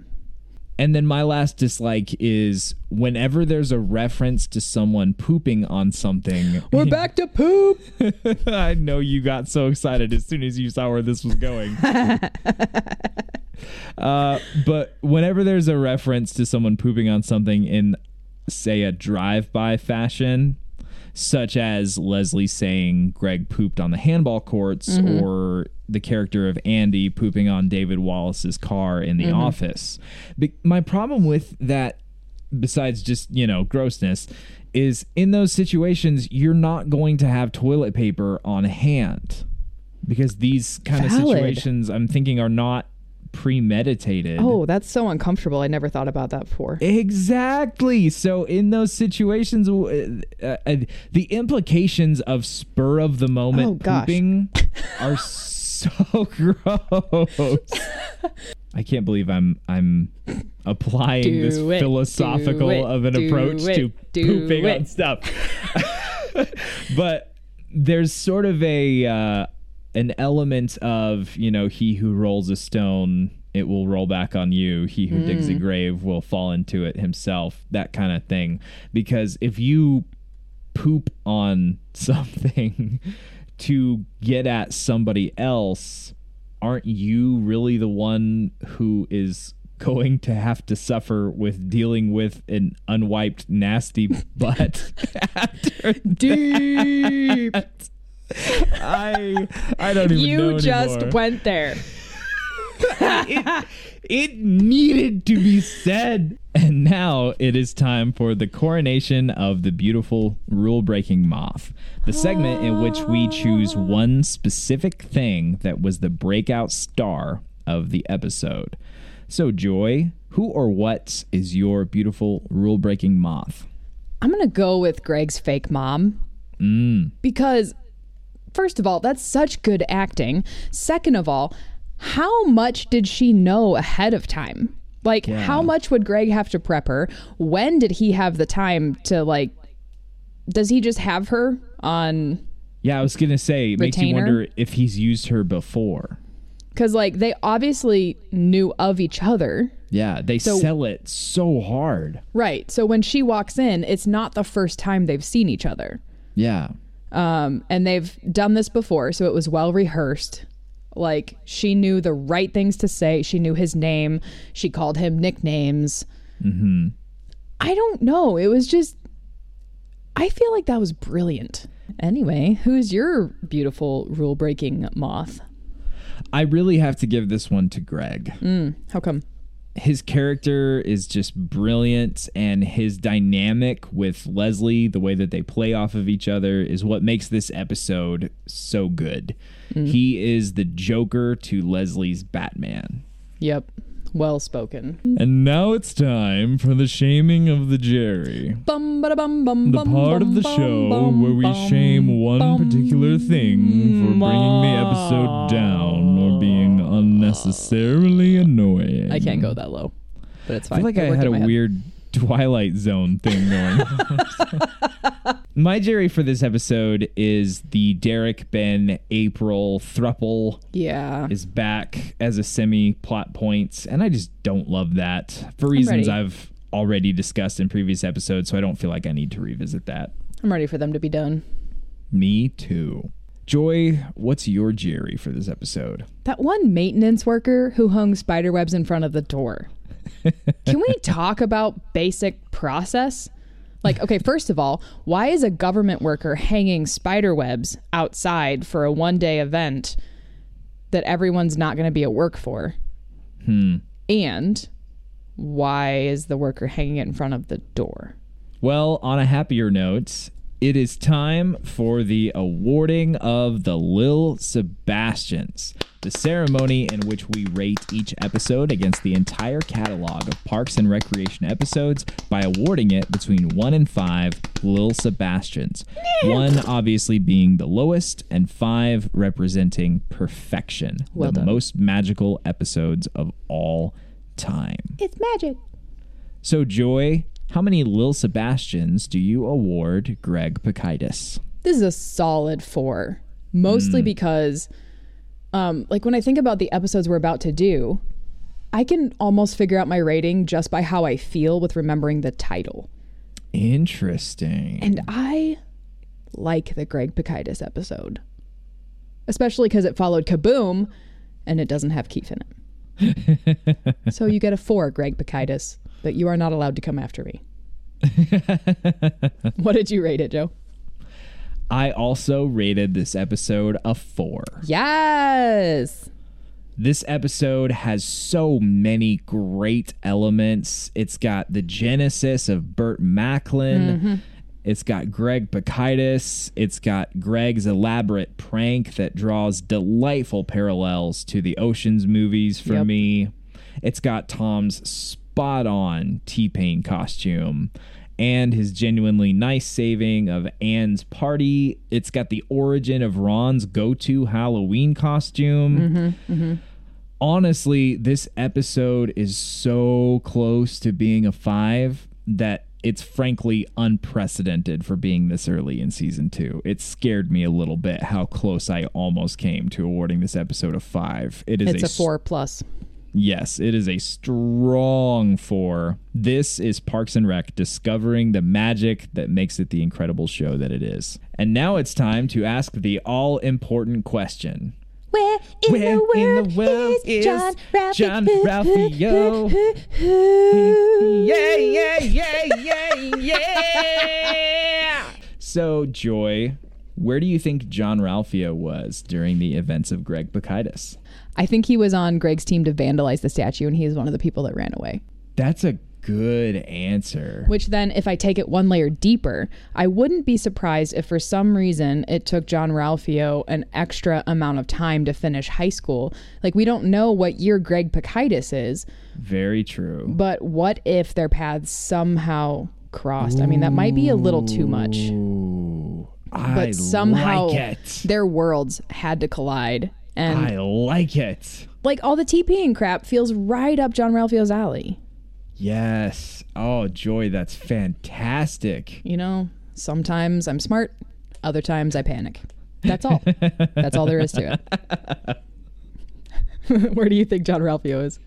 And then my last dislike is whenever there's a reference to someone pooping on something. We're back to poop. I know you got so excited as soon as you saw where this was going. uh, but whenever there's a reference to someone pooping on something in, say, a drive-by fashion, such as Leslie saying Greg pooped on the handball courts, mm-hmm. or the character of Andy pooping on David Wallace's car in the mm-hmm. office. Be- my problem with that besides just you know grossness is in those situations you're not going to have toilet paper on hand because these kind of situations i'm thinking are not premeditated Oh, that's so uncomfortable. I never thought about that before. Exactly. So in those situations, uh, uh, the implications of spur of the moment Oh, gosh. pooping are so gross. I can't believe I'm I'm applying Do this it, philosophical it, of an approach it, to pooping on stuff. but there's sort of a uh, an element of you know he who rolls a stone it will roll back on you he who digs Mm. a grave will fall into it himself that kind of thing because if you poop on something to get at somebody else aren't you really the one who is going to have to suffer with dealing with an unwiped nasty butt after Deep. I I don't even know you just anymore. went there. it, it needed to be said. And now it is time for the coronation of the beautiful rule breaking moth, the segment in which we choose one specific thing that was the breakout star of the episode. So, Joy, who or what is your beautiful rule breaking moth? I'm going to go with Greg's fake mom Mm. because, first of all, that's such good acting. Second of all, how much did she know ahead of time? Like, Yeah. how much would Greg have to prep her? When did he have the time to, like, does he just have her on Yeah, I was gonna say, it makes you wonder if he's used her before. Because, like, they obviously knew of each other. Yeah, they So- sell it so hard. Right. So when she walks in, it's not the first time they've seen each other. Yeah. Um, and they've done this before, so it was well rehearsed. Like, she knew the right things to say. She knew his name. She called him nicknames. Mm-hmm. I don't know. It was just, I feel like that was brilliant. Anyway, who's your beautiful rule breaking moth? I really have to give this one to Greg. How come? His character is just brilliant and his dynamic with Leslie, the way that they play off of each other, is what makes this episode so good. Mm. He is the Joker to Leslie's Batman. Yep. Well spoken. And now it's time for the shaming of the Jerry. Bum, bada, bum, bum, The bum, part of the bum, show bum, where we bum, shame one bum, particular thing for bringing the episode down or being unnecessarily annoying. I can't go that low, but it's I fine. feel like It I had a weird Twilight Zone thing going. My Jerry for this episode is the Derek Ben April thruple Yeah. is back as a semi plot point, and I just don't love that for reasons. I've already discussed in previous episodes, so I don't feel like I need to revisit that. I'm ready for them to be done. Me too. Joy, what's your Jerry for this episode? That one maintenance worker who hung spider webs in front of the door. Can we talk about basic process? Like, okay, first of all, why is a government worker hanging spider webs outside for a one day event that everyone's not going to be at work for? Hmm. And why is the worker hanging it in front of the door? Well, on a happier note, it is time for the awarding of the Lil Sebastians, the ceremony in which we rate each episode against the entire catalog of Parks and Recreation episodes by awarding it between 1 and 5 Lil Sebastians. 1 obviously being the lowest, and 5 representing perfection, Well the done. most magical episodes of all time. It's magic. So, Joy, how many Lil Sebastians do you award Greg Pikitis? This is a solid four, mostly because, um, like when I think about the episodes we're about to do, I can almost figure out my rating just by how I feel with remembering the title. Interesting. And I like the Greg Pikitis episode, especially because it followed Kaboom and it doesn't have Keef in it. so you get a four, Greg Pikitis, but you are not allowed to come after me. what did you rate it, Joe? I also rated this episode a four. Yes. This episode has so many great elements. It's got the genesis of Burt Macklin. Mm-hmm. It's got Greg Pikitis. It's got Greg's elaborate prank that draws delightful parallels to the Oceans movies for Yep. me. It's got Tom's spot on T Pain costume and his genuinely nice saving of Anne's party. It's got the origin of Ron's go to Halloween costume. Mm-hmm, mm-hmm. Honestly, this episode is so close to being a five that it's frankly unprecedented for being this early in season two. It scared me a little bit how close I almost came to awarding this episode a five. It is It's a s- four plus. Yes, it is a strong four. This is Parks and Rec discovering the magic that makes it the incredible show that it is. And now it's time to ask the all important question. Where in Where the in world the world is is John Ralphie? John Ralphio? Yeah, yeah, yeah, yeah, yeah. So, Joy, where do you think John Ralphio was during the events of Greg Pikitis? I think he was on Greg's team to vandalize the statue, and he is one of the people that ran away. That's a good answer. Which then, if I take it one layer deeper, I wouldn't be surprised if for some reason it took John Ralphio an extra amount of time to finish high school. Like, we don't know what year Greg Pikitis is, Very true. but what if their paths somehow crossed? I mean, that might be a little too much. I But somehow like it. their worlds had to collide. And I like it. like all the TPing crap feels right up John Ralphio's alley. Yes. Oh, Joy, that's fantastic. You know, sometimes I'm smart, other times I panic. That's all. That's all there is to it. Where do you think John Ralphio is?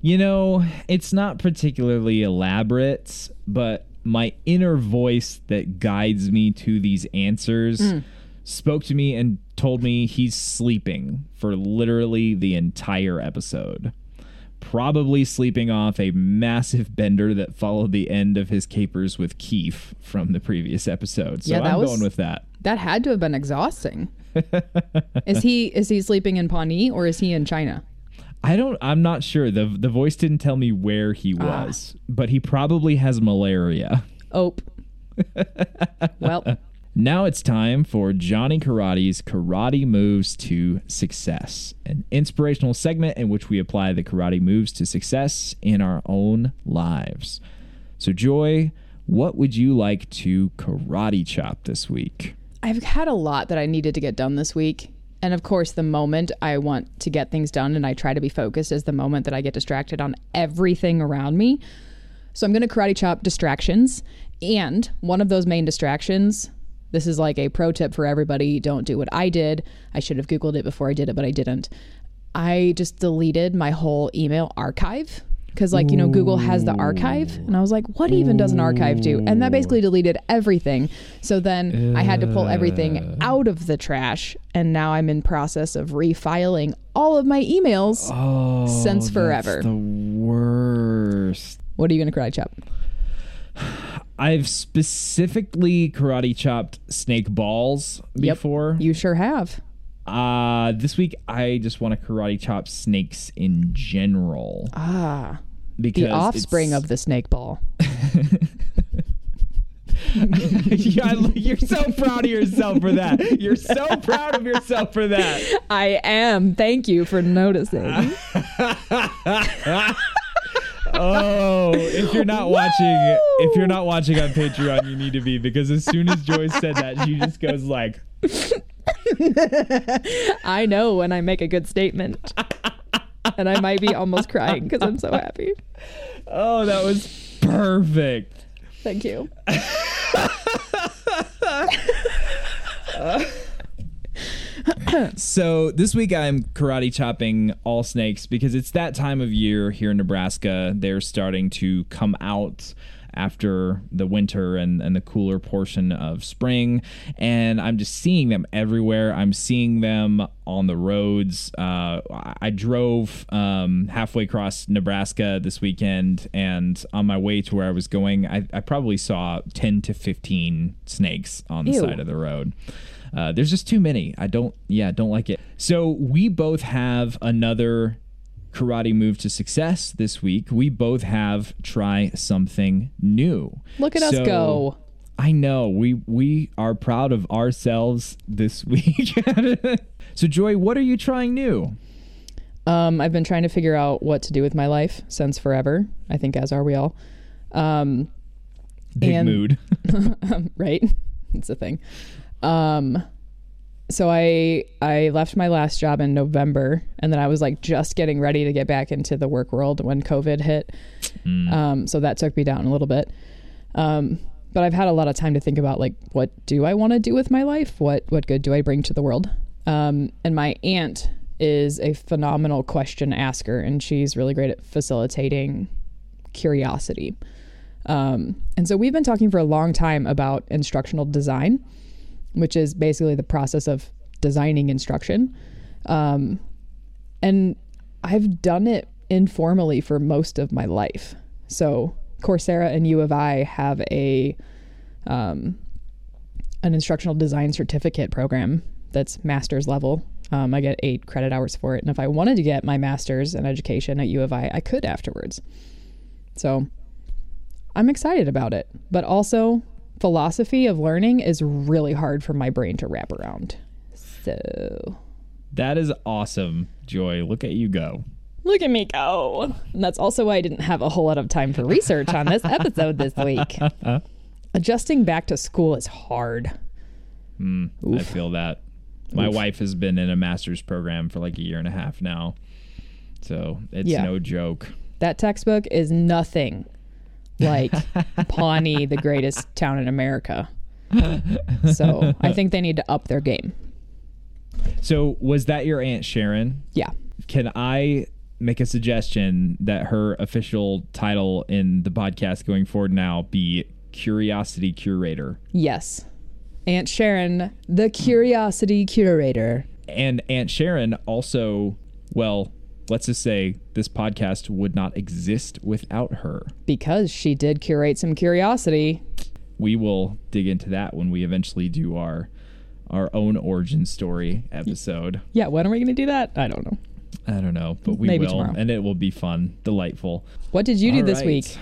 You know, it's not particularly elaborate, but my inner voice that guides me to these answers hmm. spoke to me and told me he's sleeping for literally the entire episode. Probably sleeping off a massive bender that followed the end of his capers with Keef from the previous episode. So Yeah, that I'm was- going with that. That had to have been exhausting. is he is he sleeping in Pawnee or is he in China? I don't. I'm not sure. the The voice didn't tell me where he Ah. was, but he probably has malaria. Oh. well, Now it's time for Johnny Karate's Karate Moves to Success, an inspirational segment in which we apply the karate moves to success in our own lives. So, Joy, what would you like to karate chop this week? I've had a lot that I needed to get done this week. And of course, the moment I want to get things done and I try to be focused is the moment that I get distracted on everything around me. So I'm going to karate chop distractions. And one of those main distractions, this is like a pro tip for everybody don't do what I did. I should have Googled it before I did it, but I didn't. I just deleted my whole email archive because, like, you know, Google has the archive. And I was like, what even does an archive do? And that basically deleted everything. So then I had to pull everything out of the trash. And now I'm in process of refiling all of my emails. Oh, Since forever. the worst. What are you going to karate chop? I've specifically karate chopped snake balls Yep. before. You sure have. Uh, this week I just want to karate chop snakes in general Ah, because the offspring of the snake ball. you're so proud of yourself for that. You're so proud of yourself for that. I am. Thank you for noticing. Oh, if you're not watching, if you're not watching on Patreon, you need to be because as soon as Joyce said that, she just goes like, I know when I make a good statement. And I might be almost crying because I'm so happy. "Oh, that was perfect." Thank you. So this week I'm karate chopping all snakes because it's that time of year here in Nebraska. They're starting to come out after the winter and, and the cooler portion of spring. And I'm just seeing them everywhere. I'm seeing them on the roads. Uh, I- drove um, halfway across Nebraska this weekend, and on my way to where I was going, I, I probably saw 10 to 15 snakes on the Ew. side of the road. Uh, there's just too many. I don't, yeah, don't like it. So we both have another karate move to success this week. We both have try something new. Look at us go. I know we we are proud of ourselves this week. so Joy, what are you trying new? Um, I've been trying to figure out what to do with my life since forever. I think, as are we all. Um, Big And- mood. right? It's a thing. Um, so I I left my last job in November, and then I was like just getting ready to get back into the work world when COVID hit. Um, so that took me down a little bit. Um, but I've had a lot of time to think about like what do I want to do with my life? What what good do I bring to the world? Um, and my aunt is a phenomenal question asker, and she's really great at facilitating curiosity. Um, and so we've been talking for a long time about instructional design, which is basically the process of designing instruction. Um, and I've done it informally for most of my life. So Coursera and U of I have a um, an instructional design certificate program that's master's level. Um, I get eight credit hours for it, and if I wanted to get my master's in education at U of I, I could afterwards. So I'm excited about it, but also philosophy of learning is really hard for my brain to wrap around. So That is awesome, Joy. Look at you go. look at me go. And that's also why I didn't have a whole lot of time for research on this episode this week. Adjusting back to school is hard. Hmm, I feel that. My wife has been in a master's program for like a year and a half now. So it's Yeah. no joke. That textbook is nothing like Pawnee, the greatest town in America. So I think they need to up their game. So was that your aunt Sharon? Yeah. Can I make a suggestion that her official title in the podcast going forward now be curiosity curator? Yes. Aunt Sharon, the curiosity curator. And Aunt Sharon also, well, let's just say this podcast would not exist without her. Because she did curate some curiosity. We will dig into that when we eventually do our our own origin story episode. Yeah, when are we going to do that? I don't know. I don't know, but we Maybe will, tomorrow. and it will be fun, delightful. What did you do All this right. week?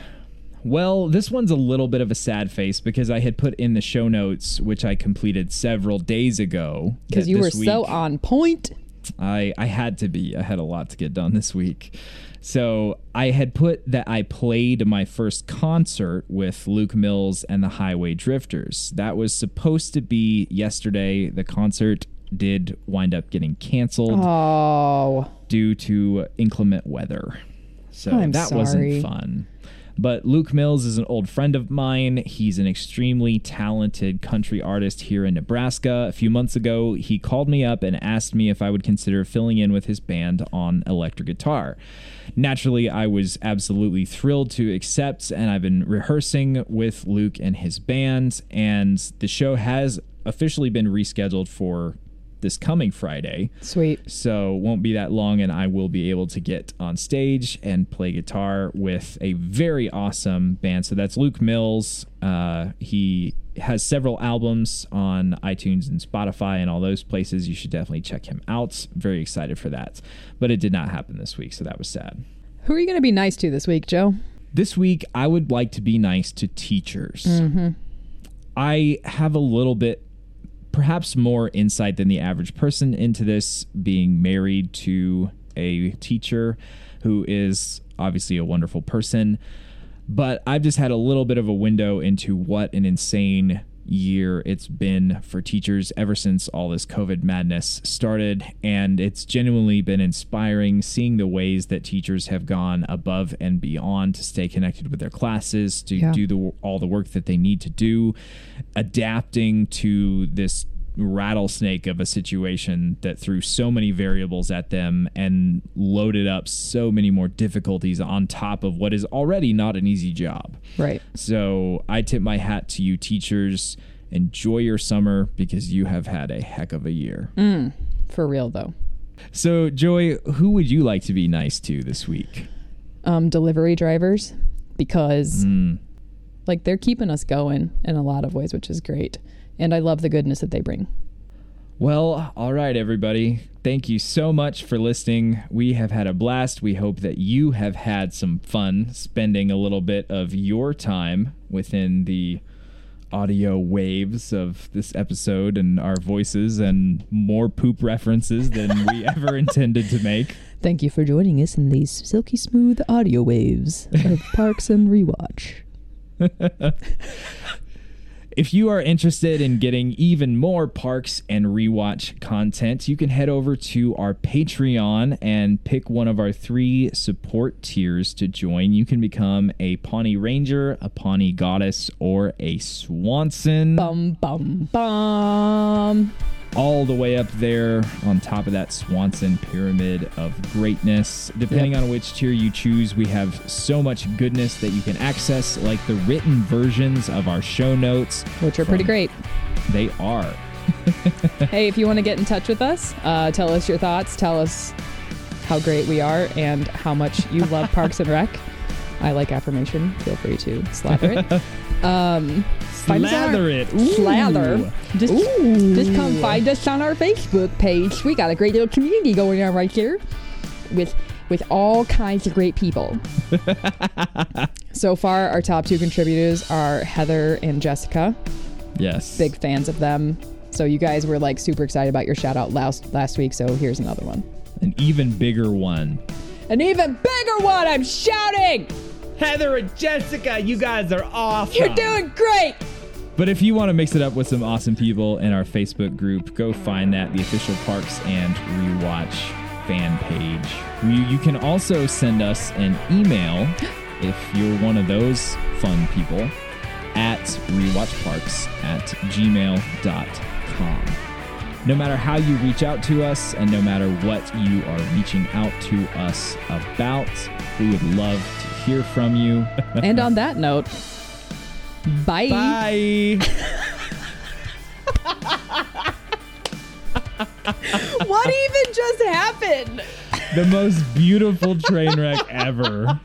Well, this one's a little bit of a sad face because I had put in the show notes, which I completed several days ago. Because you were this so on point. I I had to be. I had a lot to get done this week. So I had put that I played my first concert with Luke Mills and the Highway Drifters. That was supposed to be yesterday. The concert did wind up getting canceled Oh, due to inclement weather. So I'm that sorry. wasn't fun. But Luke Mills is an old friend of mine. He's an extremely talented country artist here in Nebraska. A few months ago, he called me up and asked me if I would consider filling in with his band on electric guitar. Naturally, I was absolutely thrilled to accept, and I've been rehearsing with Luke and his band, and the show has officially been rescheduled for this coming Friday. sweet. So won't be that long, and I will be able to get on stage and play guitar with a very awesome band. So that's Luke Mills. Uh, he has several albums on iTunes and Spotify and all those places. You should definitely check him out. Very excited for that. But it did not happen this week, so that was sad. Who are you going to be nice to this week, Joe? This week, I would like to be nice to teachers. I have a little bit, perhaps more insight than the average person into this, being married to a teacher who is obviously a wonderful person. But I've just had a little bit of a window into what an insane year it's been for teachers ever since all this COVID madness started. And it's genuinely been inspiring seeing the ways that teachers have gone above and beyond to stay connected with their classes, to Yeah. do the, all the work that they need to do, adapting to this rattlesnake of a situation that threw so many variables at them and loaded up so many more difficulties on top of what is already not an easy job. Right. So I tip my hat to you, teachers. Enjoy your summer because you have had a heck of a year. For real, though. So, Joy, who would you like to be nice to this week? Um, delivery drivers, because Mm. like they're keeping us going in a lot of ways, which is great. And I love the goodness that they bring. Well, all right, everybody. Thank you so much for listening. We have had a blast. We hope that you have had some fun spending a little bit of your time within the audio waves of this episode and our voices and more poop references than we ever intended to make. Thank you for joining us in these silky smooth audio waves of Parks and Rewatch. If you are interested in getting even more parks and rewatch content, you can head over to our Patreon and pick one of our three support tiers to join. You can become a Pawnee Ranger, a Pawnee Goddess, or a Swanson. Bum bum bum. All the way up there on top of that Swanson pyramid of greatness. Depending on which tier you choose, we have so much goodness that you can access, like the written versions of our show notes. Which are pretty great. They are. hey, if you want to get in touch with us, uh, tell us your thoughts. Tell us how great we are and how much you love Parks and Rec. I like affirmation. Feel free to slather it. Um, find us on our- Slather it. Slather. Ooh. Just, just come find us on our Facebook page. We got a great little community going on right here with with all kinds of great people. so far, our top two contributors are Heather and Jessica. Yes. Big fans of them. So you guys were like super excited about your shout out last last week. So here's another one. An even bigger one. An even bigger one. I'm shouting. Heather and Jessica, you guys are awesome. You're doing great. But if you want to mix it up with some awesome people in our Facebook group, go find that, the official Parks and Rewatch fan page. You, you can also send us an email if you're one of those fun people at rewatchparks at gmail.com. No matter how you reach out to us and no matter what you are reaching out to us about, we would love to hear from you. and on that note, Bye. Bye. what even just happened? The most beautiful train wreck ever.